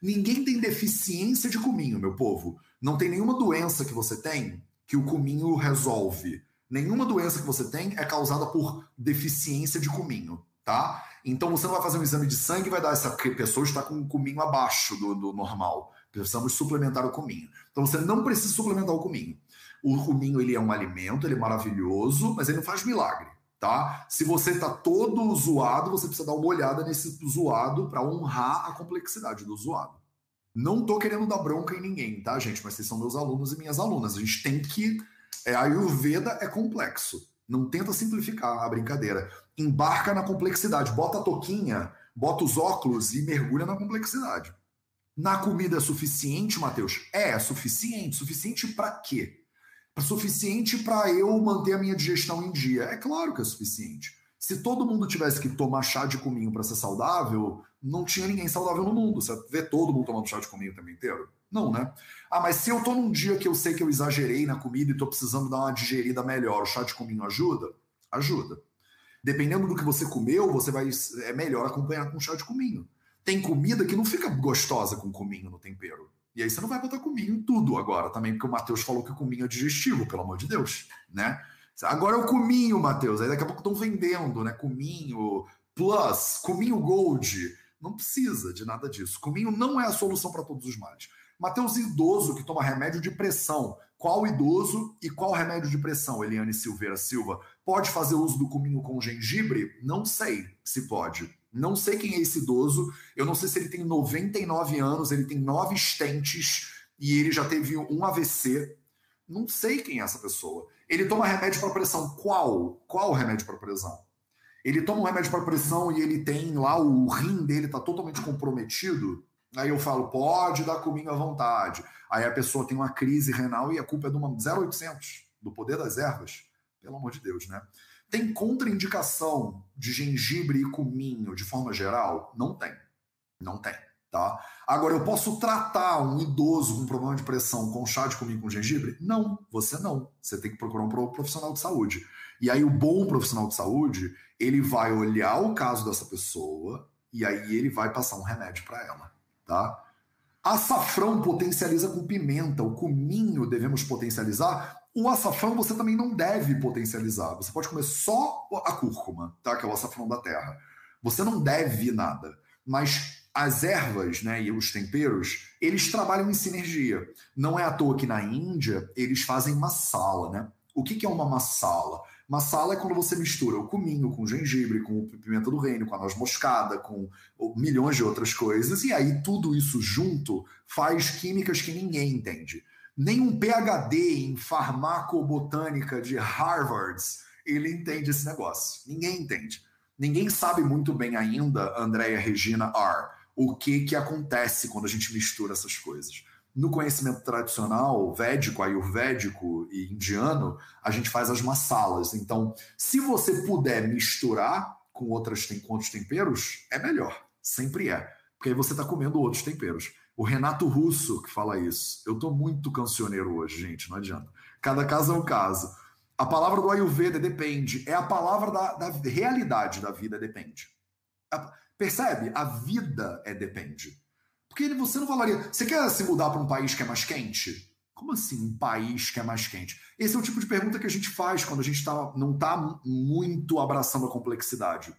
Ninguém tem deficiência de cominho, meu povo. Não tem nenhuma doença que você tem que o cominho resolve. Nenhuma doença que você tem é causada por deficiência de cominho, tá? Então você não vai fazer um exame de sangue e vai dar essa pessoa está com o cominho abaixo do, do normal. Precisamos suplementar o cominho. Então você não precisa suplementar o cominho. O cominho ele é um alimento, ele é maravilhoso, mas ele não faz milagre, tá? Se você está todo zoado, você precisa dar uma olhada nesse zoado para honrar a complexidade do zoado. Não tô querendo dar bronca em ninguém, tá, gente? Mas vocês são meus alunos e minhas alunas. A gente tem que. É, a Ayurveda é complexo. Não tenta simplificar a brincadeira. Embarca na complexidade. Bota a toquinha, bota os óculos e mergulha na complexidade. Na comida é suficiente, Matheus? É, é suficiente. Suficiente para quê? Suficiente para eu manter a minha digestão em dia. É claro que é suficiente. Se todo mundo tivesse que tomar chá de cominho para ser saudável, não tinha ninguém saudável no mundo. Você vê todo mundo tomando chá de cominho o tempo inteiro? Não, né? Ah, mas se eu tô num dia que eu sei que eu exagerei na comida e tô precisando dar uma digerida melhor, o chá de cominho ajuda? Ajuda. Dependendo do que você comeu, você vai é melhor acompanhar com chá de cominho. Tem comida que não fica gostosa com cominho no tempero. E aí você não vai botar cominho em tudo agora também, porque o Matheus falou que o cominho é digestivo, pelo amor de Deus, né? Agora é o Cominho, Matheus. Aí daqui a pouco estão vendendo, né? Cominho Plus, Cominho Gold. Não precisa de nada disso. Cominho não é a solução para todos os males. Matheus, idoso que toma remédio de pressão. Qual idoso e qual remédio de pressão, Eliane Silveira Silva? Pode fazer uso do cominho com gengibre? Não sei se pode. Não sei quem é esse idoso. Eu não sei se ele tem 99 anos, ele tem nove estentes e ele já teve um AVC. Não sei quem é essa pessoa. Ele toma remédio para pressão. Qual? Qual remédio para pressão? Ele toma um remédio para pressão e ele tem lá o rim dele está totalmente comprometido. Aí eu falo, pode dar cominho à vontade. Aí a pessoa tem uma crise renal e a culpa é de uma 0800, do poder das ervas. Pelo amor de Deus, né? Tem contraindicação de gengibre e cominho de forma geral? Não tem. Não tem. Tá? Agora, eu posso tratar um idoso com problema de pressão com chá de cominho com gengibre? Não, você não. Você tem que procurar um profissional de saúde. E aí, o bom profissional de saúde, ele vai olhar o caso dessa pessoa e aí ele vai passar um remédio para ela. Tá? Açafrão potencializa com pimenta, o cominho devemos potencializar. O açafrão você também não deve potencializar. Você pode comer só a cúrcuma, tá? que é o açafrão da terra. Você não deve nada. Mas as ervas né, e os temperos, eles trabalham em sinergia. Não é à toa que na Índia eles fazem masala. Né? O que, que é uma masala? Masala é quando você mistura o cominho com gengibre, com o pimenta do reino, com a noz moscada, com milhões de outras coisas, e aí tudo isso junto faz químicas que ninguém entende. Nem um PhD em farmacobotânica de Harvard ele entende esse negócio. Ninguém entende. Ninguém sabe muito bem ainda, Andréia Regina R o que, que acontece quando a gente mistura essas coisas. No conhecimento tradicional, védico, ayurvédico e indiano, a gente faz as massalas. Então, se você puder misturar com, outras, com outros temperos, é melhor. Sempre é. Porque aí você está comendo outros temperos. O Renato Russo que fala isso. Eu estou muito cancioneiro hoje, gente, não adianta. Cada caso é um caso. A palavra do Ayurveda depende. É a palavra da, da realidade da vida depende. Percebe? A vida é depende. Porque você não falaria. Você quer se mudar para um país que é mais quente? Como assim um país que é mais quente? Esse é o tipo de pergunta que a gente faz quando a gente tá, não está muito abraçando a complexidade.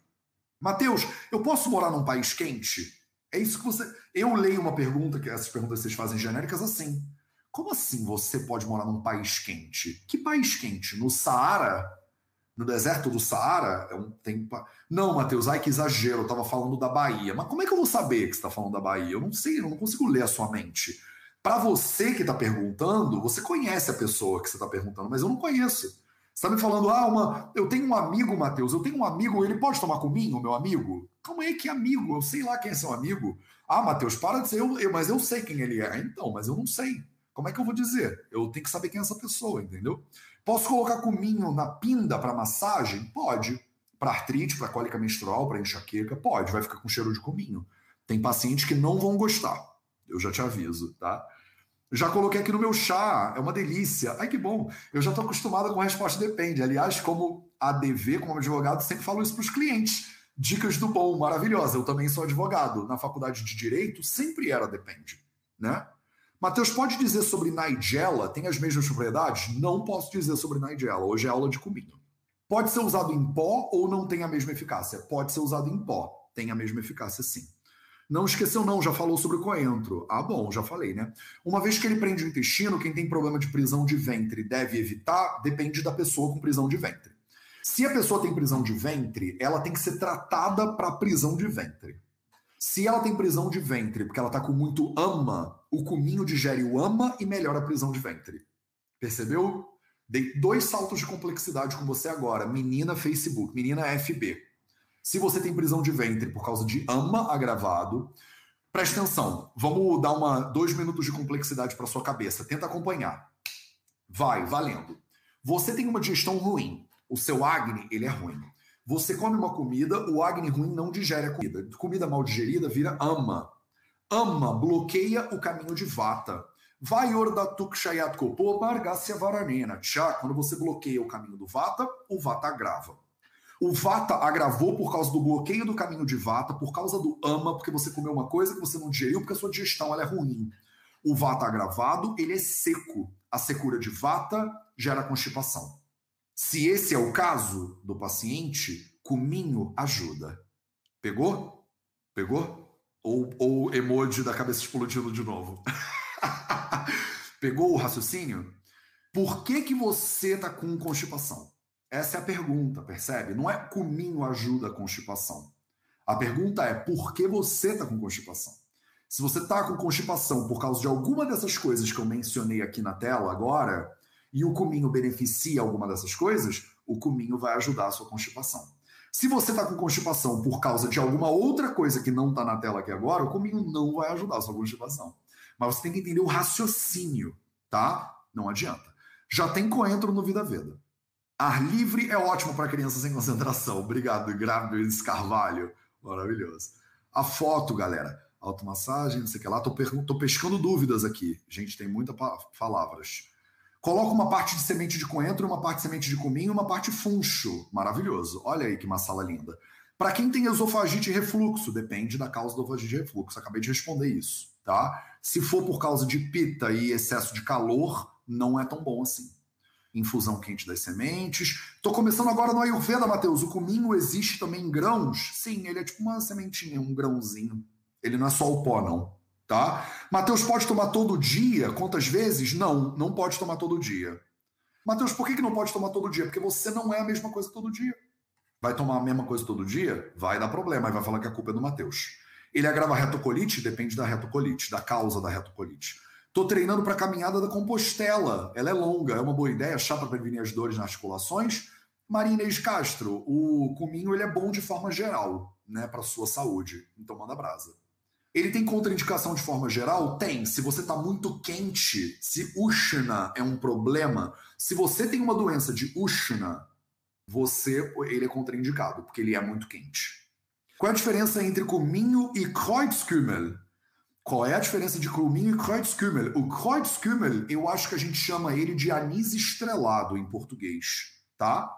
Mateus, eu posso morar num país quente? É isso que você. Eu leio uma pergunta, que essas perguntas vocês fazem genéricas assim. Como assim você pode morar num país quente? Que país quente? No Saara? No deserto do Saara? É um, tem... Não, Matheus, ai que exagero, eu estava falando da Bahia. Mas como é que eu vou saber que você está falando da Bahia? Eu não sei, eu não consigo ler a sua mente. Para você que está perguntando, você conhece a pessoa que você está perguntando, mas eu não conheço. Você está me falando, ah, uma, eu tenho um amigo, Matheus, eu tenho um amigo, ele pode tomar comigo, meu amigo? Calma aí, que amigo? Eu sei lá quem é seu amigo. Ah, Matheus, para de ser eu, eu, mas eu sei quem ele é. Então, mas eu não sei. Como é que eu vou dizer? Eu tenho que saber quem é essa pessoa, entendeu? Posso colocar cominho na pinda para massagem? Pode. Para artrite, para cólica menstrual, para enxaqueca? Pode, vai ficar com cheiro de cominho. Tem pacientes que não vão gostar. Eu já te aviso, tá? Já coloquei aqui no meu chá, é uma delícia. Ai, que bom. Eu já estou acostumada com a resposta depende. Aliás, como ADV, como advogado, sempre falo isso para os clientes. Dicas do bom, maravilhosa. Eu também sou advogado. Na faculdade de Direito, sempre era depende, né? Matheus, pode dizer sobre Nigella? Tem as mesmas propriedades? Não posso dizer sobre Nigella. Hoje é aula de cominho. Pode ser usado em pó ou não tem a mesma eficácia? Pode ser usado em pó. Tem a mesma eficácia, sim. Não esqueceu, não, já falou sobre coentro. Ah, bom, já falei, né? Uma vez que ele prende o intestino, quem tem problema de prisão de ventre deve evitar, depende da pessoa com prisão de ventre. Se a pessoa tem prisão de ventre, ela tem que ser tratada para prisão de ventre. Se ela tem prisão de ventre porque ela está com muito ama, o cominho digere o ama e melhora a prisão de ventre. Percebeu? Dei dois saltos de complexidade com você agora. Menina Facebook, menina FB. Se você tem prisão de ventre por causa de ama agravado, preste atenção. Vamos dar uma dois minutos de complexidade para sua cabeça. Tenta acompanhar. Vai, valendo. Você tem uma digestão ruim. O seu acne, ele é ruim. Você come uma comida, o acne ruim não digere a comida. Comida mal digerida vira ama. Ama bloqueia o caminho de vata. Vai ordatuk shayat kopo margasya varanena. Tchá, quando você bloqueia o caminho do vata, o vata agrava. O vata agravou por causa do bloqueio do caminho de vata, por causa do ama, porque você comeu uma coisa que você não digeriu, porque a sua digestão ela é ruim. O vata agravado, ele é seco. A secura de vata gera constipação. Se esse é o caso do paciente, cominho ajuda. Pegou? Pegou? Ou, ou emoji da cabeça explodindo de novo. Pegou o raciocínio? Por que, que você está com constipação? Essa é a pergunta, percebe? Não é cominho ajuda a constipação. A pergunta é por que você está com constipação? Se você está com constipação por causa de alguma dessas coisas que eu mencionei aqui na tela agora, e o cominho beneficia alguma dessas coisas, o cominho vai ajudar a sua constipação. Se você está com constipação por causa de alguma outra coisa que não está na tela aqui agora, o cominho não vai ajudar a sua constipação. Mas você tem que entender o raciocínio, tá? Não adianta. Já tem coentro no Vida Veda. Ar livre é ótimo para crianças sem concentração. Obrigado, Grávido Carvalho. Maravilhoso. A foto, galera. Automassagem, não sei o que lá. Tô, tô pescando dúvidas aqui. Gente, tem muitas palavras. Coloca uma parte de semente de coentro, uma parte de semente de cominho, uma parte funcho. Maravilhoso. Olha aí que uma sala linda. Para quem tem esofagite e refluxo, depende da causa do esofagite e refluxo. Acabei de responder isso, tá? Se for por causa de pita e excesso de calor, não é tão bom assim. Infusão quente das sementes. Tô começando agora no Ayurveda, Matheus. O cominho existe também em grãos? Sim, ele é tipo uma sementinha, um grãozinho. Ele não é só o pó, não tá? Mateus pode tomar todo dia? Quantas vezes? Não, não pode tomar todo dia. Mateus, por que, que não pode tomar todo dia? Porque você não é a mesma coisa todo dia. Vai tomar a mesma coisa todo dia? Vai dar problema, e vai falar que a culpa é do Mateus. Ele agrava retocolite? Depende da retocolite, da causa da retocolite. Tô treinando para a caminhada da Compostela. Ela é longa, é uma boa ideia, chá para prevenir as dores nas articulações. Maria Inês Castro, o cominho ele é bom de forma geral, né, para sua saúde. Então manda brasa. Ele tem contraindicação de forma geral? Tem. Se você está muito quente, se Ushna é um problema, se você tem uma doença de Ushna, você ele é contraindicado, porque ele é muito quente. Qual é a diferença entre cominho e Kreuzkümmel? Qual é a diferença de cominho e Kreuzkümmel? O Kreuzkümmel, eu acho que a gente chama ele de anis estrelado em português, tá?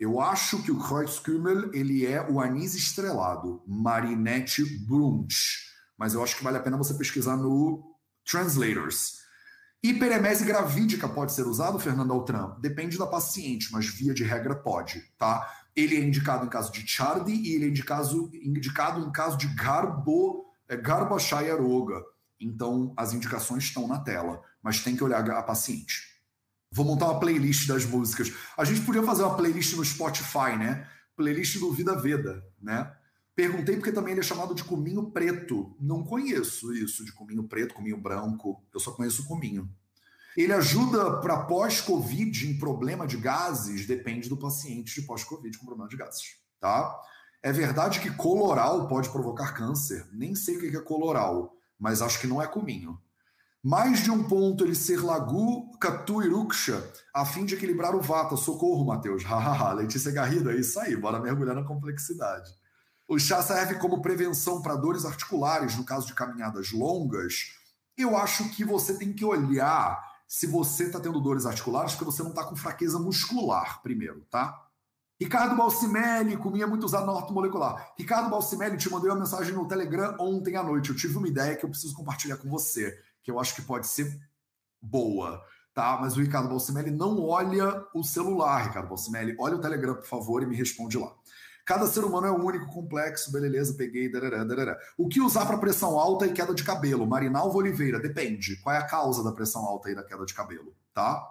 Eu acho que o Kreuzkümmel, ele é o anis estrelado, Marinette Brunch. Mas eu acho que vale a pena você pesquisar no Translators. Hiperemese gravídica pode ser usado, Fernando Altran? Depende da paciente, mas via de regra pode, tá? Ele é indicado em caso de Chardy e ele é indicado, indicado em caso de Garbo, é, Garbashaya-Roga. Então, as indicações estão na tela, mas tem que olhar a paciente. Vou montar uma playlist das músicas. A gente podia fazer uma playlist no Spotify, né? Playlist do Vida Veda, né? Perguntei porque também ele é chamado de cominho preto. Não conheço isso de cominho preto, cominho branco. Eu só conheço o cominho. Ele ajuda para pós-Covid em problema de gases, depende do paciente de pós-Covid com problema de gases, tá? É verdade que coloral pode provocar câncer. Nem sei o que é coloral, mas acho que não é cominho. Mais de um ponto ele ser lagu catuiruksha, a fim de equilibrar o vata. Socorro, Matheus. Hahaha, Letícia Garrido, é isso aí, bora mergulhar na complexidade. O chá serve como prevenção para dores articulares, no caso de caminhadas longas. Eu acho que você tem que olhar se você está tendo dores articulares, porque você não está com fraqueza muscular, primeiro, tá? Ricardo Balcimelli, comia muito usado na ortomolecular. Ricardo Balcimelli, te mandei uma mensagem no Telegram ontem à noite. Eu tive uma ideia que eu preciso compartilhar com você, que eu acho que pode ser boa, tá? Mas o Ricardo Balcimelli não olha o celular, Ricardo Balcimelli. Olha o Telegram, por favor, e me responde lá. Cada ser humano é único, complexo, beleza, peguei, darará, darará. O que usar para pressão alta e queda de cabelo? Marinalva Oliveira, depende. Qual é a causa da pressão alta e da queda de cabelo, tá?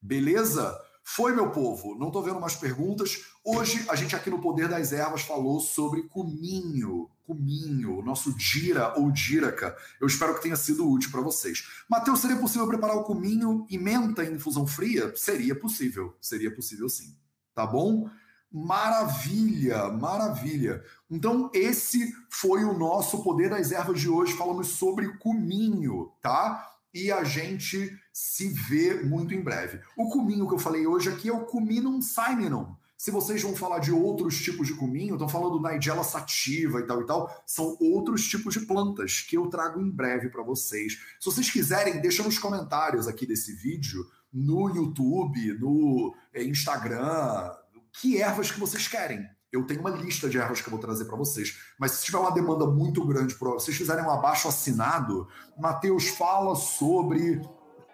Beleza? Foi, meu povo. Não estou vendo mais perguntas. Hoje, a gente aqui no Poder das Ervas falou sobre cominho. Cominho, nosso dira ou díraca. Eu espero que tenha sido útil para vocês. Matheus, seria possível preparar o cominho e menta em infusão fria? Seria possível. Seria possível sim. Tá bom? Maravilha, maravilha. Então, esse foi o nosso Poder das Ervas de hoje. Falamos sobre cominho, tá? E a gente se vê muito em breve. O cominho que eu falei hoje aqui é o Cuminum simonum. Se vocês vão falar de outros tipos de cominho, estão falando Nigella sativa e tal e tal, são outros tipos de plantas que eu trago em breve para vocês. Se vocês quiserem, deixa nos comentários aqui desse vídeo, no YouTube, no eh, Instagram, que ervas que vocês querem. Eu tenho uma lista de ervas que eu vou trazer para vocês. Mas se tiver uma demanda muito grande, se vocês fizerem um abaixo assinado, Matheus fala sobre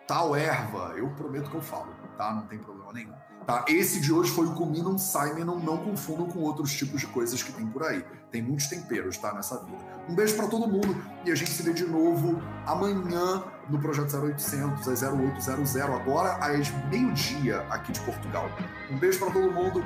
tal erva. Eu prometo que eu falo, tá? Não tem problema nenhum. Tá? Esse de hoje foi o Cominum Simonum, não confundam com outros tipos de coisas que tem por aí. Tem muitos temperos, tá, nessa vida. Um beijo para todo mundo e a gente se vê de novo amanhã no Projeto 0800, às 0800, agora às meio-dia aqui de Portugal. Um beijo para todo mundo